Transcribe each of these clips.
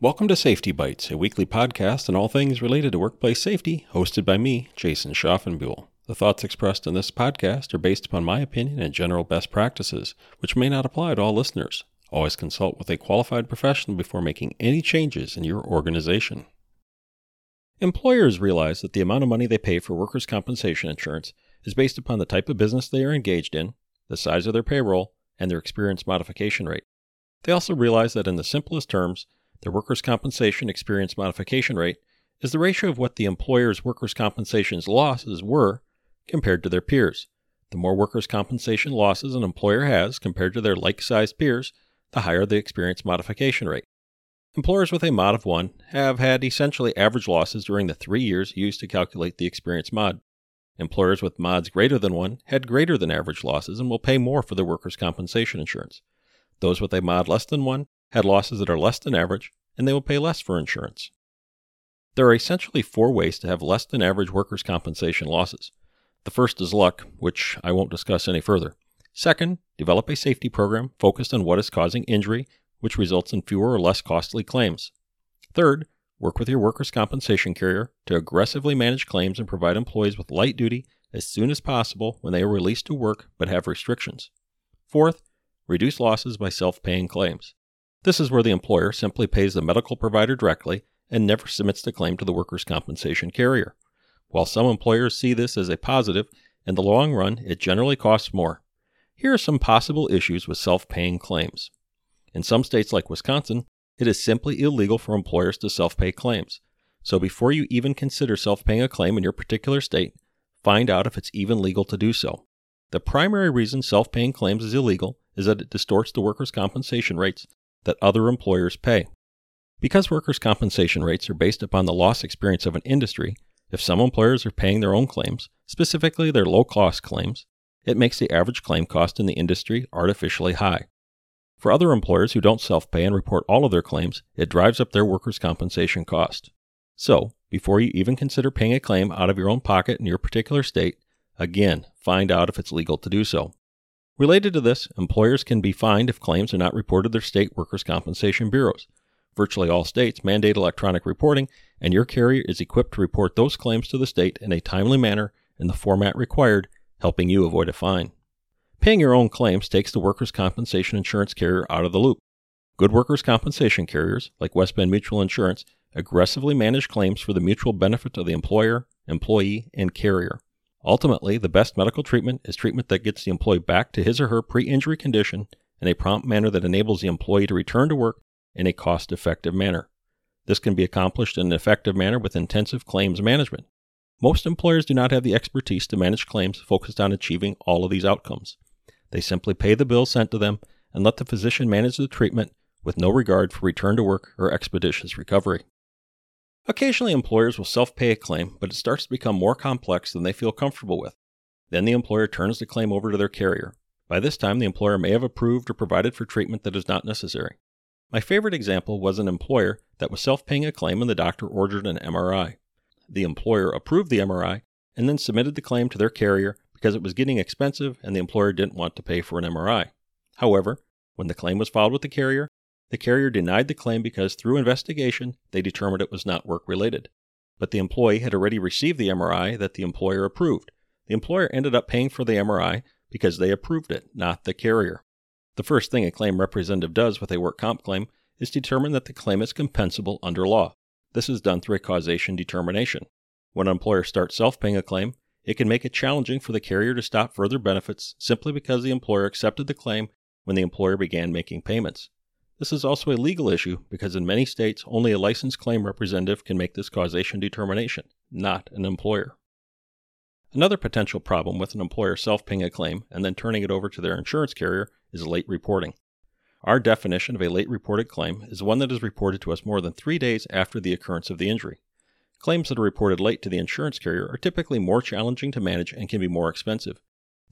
Welcome to Safety Bites, a weekly podcast on all things related to workplace safety, hosted by me, Jason Schaffenbuhl. The thoughts expressed in this podcast are based upon my opinion and general best practices, which may not apply to all listeners. Always consult with a qualified professional before making any changes in your organization. Employers realize that the amount of money they pay for workers' compensation insurance is based upon the type of business they are engaged in, the size of their payroll, and their experience modification rate. They also realize that in the simplest terms, their workers' compensation experience modification rate is the ratio of what the employer's workers' compensation losses were compared to their peers. The more workers' compensation losses an employer has compared to their like sized peers, the higher the experience modification rate. Employers with a mod of 1 have had essentially average losses during the three years used to calculate the experience mod. Employers with mods greater than 1 had greater than average losses and will pay more for their workers' compensation insurance. Those with a mod less than 1 had losses that are less than average, and they will pay less for insurance. There are essentially four ways to have less than average workers' compensation losses. The first is luck, which I won't discuss any further. Second, develop a safety program focused on what is causing injury, which results in fewer or less costly claims. Third, work with your workers' compensation carrier to aggressively manage claims and provide employees with light duty as soon as possible when they are released to work but have restrictions. Fourth, reduce losses by self paying claims. This is where the employer simply pays the medical provider directly and never submits the claim to the workers' compensation carrier. While some employers see this as a positive, in the long run, it generally costs more. Here are some possible issues with self paying claims. In some states like Wisconsin, it is simply illegal for employers to self pay claims. So before you even consider self paying a claim in your particular state, find out if it's even legal to do so. The primary reason self paying claims is illegal is that it distorts the workers' compensation rates that other employers pay. Because workers' compensation rates are based upon the loss experience of an industry, if some employers are paying their own claims, specifically their low cost claims, it makes the average claim cost in the industry artificially high. For other employers who don't self pay and report all of their claims, it drives up their workers' compensation cost. So, before you even consider paying a claim out of your own pocket in your particular state, again, find out if it's legal to do so. Related to this, employers can be fined if claims are not reported to their state workers' compensation bureaus. Virtually all states mandate electronic reporting, and your carrier is equipped to report those claims to the state in a timely manner in the format required, helping you avoid a fine. Paying your own claims takes the workers' compensation insurance carrier out of the loop. Good workers' compensation carriers, like West Bend Mutual Insurance, aggressively manage claims for the mutual benefit of the employer, employee, and carrier. Ultimately, the best medical treatment is treatment that gets the employee back to his or her pre injury condition in a prompt manner that enables the employee to return to work in a cost effective manner. This can be accomplished in an effective manner with intensive claims management. Most employers do not have the expertise to manage claims focused on achieving all of these outcomes. They simply pay the bill sent to them and let the physician manage the treatment with no regard for return to work or expeditious recovery. Occasionally, employers will self pay a claim, but it starts to become more complex than they feel comfortable with. Then the employer turns the claim over to their carrier. By this time, the employer may have approved or provided for treatment that is not necessary. My favorite example was an employer that was self paying a claim and the doctor ordered an MRI. The employer approved the MRI and then submitted the claim to their carrier because it was getting expensive and the employer didn't want to pay for an MRI. However, when the claim was filed with the carrier, the carrier denied the claim because through investigation, they determined it was not work related. But the employee had already received the MRI that the employer approved. The employer ended up paying for the MRI because they approved it, not the carrier. The first thing a claim representative does with a work comp claim is determine that the claim is compensable under law. This is done through a causation determination. When an employer starts self paying a claim, it can make it challenging for the carrier to stop further benefits simply because the employer accepted the claim when the employer began making payments. This is also a legal issue because in many states, only a licensed claim representative can make this causation determination, not an employer. Another potential problem with an employer self paying a claim and then turning it over to their insurance carrier is late reporting. Our definition of a late reported claim is one that is reported to us more than three days after the occurrence of the injury. Claims that are reported late to the insurance carrier are typically more challenging to manage and can be more expensive.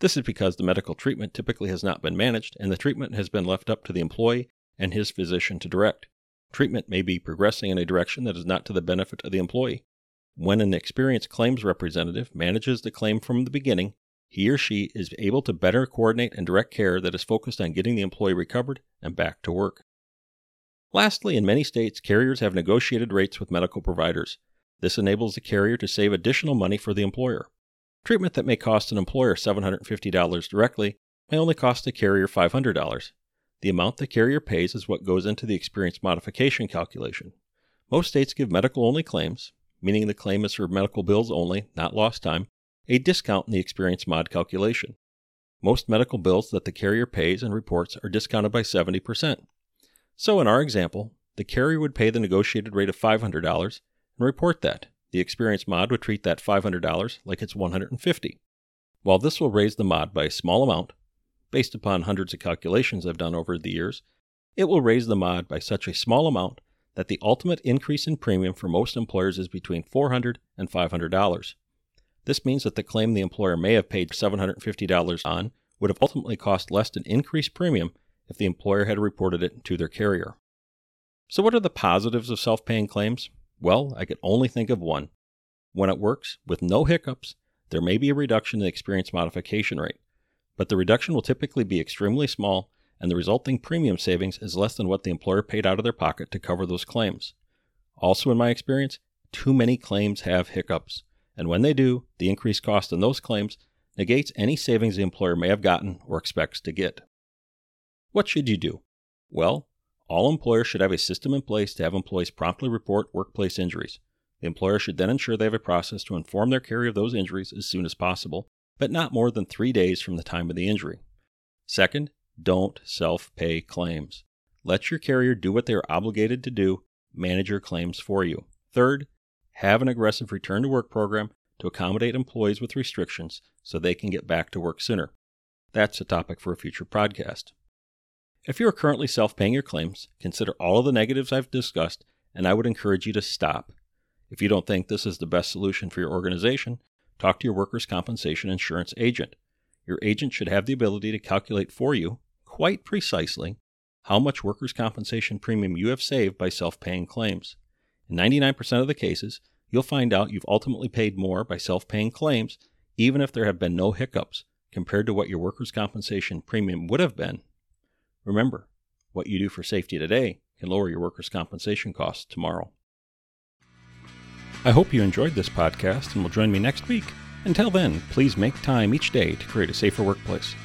This is because the medical treatment typically has not been managed and the treatment has been left up to the employee and his physician to direct. Treatment may be progressing in a direction that is not to the benefit of the employee. When an experienced claims representative manages the claim from the beginning, he or she is able to better coordinate and direct care that is focused on getting the employee recovered and back to work. Lastly, in many states, carriers have negotiated rates with medical providers. This enables the carrier to save additional money for the employer. Treatment that may cost an employer $750 directly may only cost the carrier $500. The amount the carrier pays is what goes into the experience modification calculation. Most states give medical only claims, meaning the claim is for medical bills only, not lost time, a discount in the experience mod calculation. Most medical bills that the carrier pays and reports are discounted by 70%. So in our example, the carrier would pay the negotiated rate of $500 and report that. The experience mod would treat that $500 like it's 150. While this will raise the mod by a small amount, based upon hundreds of calculations I've done over the years, it will raise the mod by such a small amount that the ultimate increase in premium for most employers is between $400 and $500. This means that the claim the employer may have paid $750 on would have ultimately cost less than increased premium if the employer had reported it to their carrier. So, what are the positives of self paying claims? Well, I could only think of one. When it works, with no hiccups, there may be a reduction in the experience modification rate, but the reduction will typically be extremely small, and the resulting premium savings is less than what the employer paid out of their pocket to cover those claims. Also, in my experience, too many claims have hiccups and when they do, the increased cost in those claims negates any savings the employer may have gotten or expects to get. What should you do? Well, all employers should have a system in place to have employees promptly report workplace injuries. The employer should then ensure they have a process to inform their carrier of those injuries as soon as possible, but not more than three days from the time of the injury. Second, don't self pay claims. Let your carrier do what they are obligated to do, manage your claims for you. Third, have an aggressive return to work program to accommodate employees with restrictions so they can get back to work sooner. That's a topic for a future podcast. If you are currently self paying your claims, consider all of the negatives I've discussed, and I would encourage you to stop. If you don't think this is the best solution for your organization, talk to your workers' compensation insurance agent. Your agent should have the ability to calculate for you, quite precisely, how much workers' compensation premium you have saved by self paying claims. In 99% of the cases, you'll find out you've ultimately paid more by self paying claims, even if there have been no hiccups, compared to what your workers' compensation premium would have been. Remember, what you do for safety today can lower your workers' compensation costs tomorrow. I hope you enjoyed this podcast and will join me next week. Until then, please make time each day to create a safer workplace.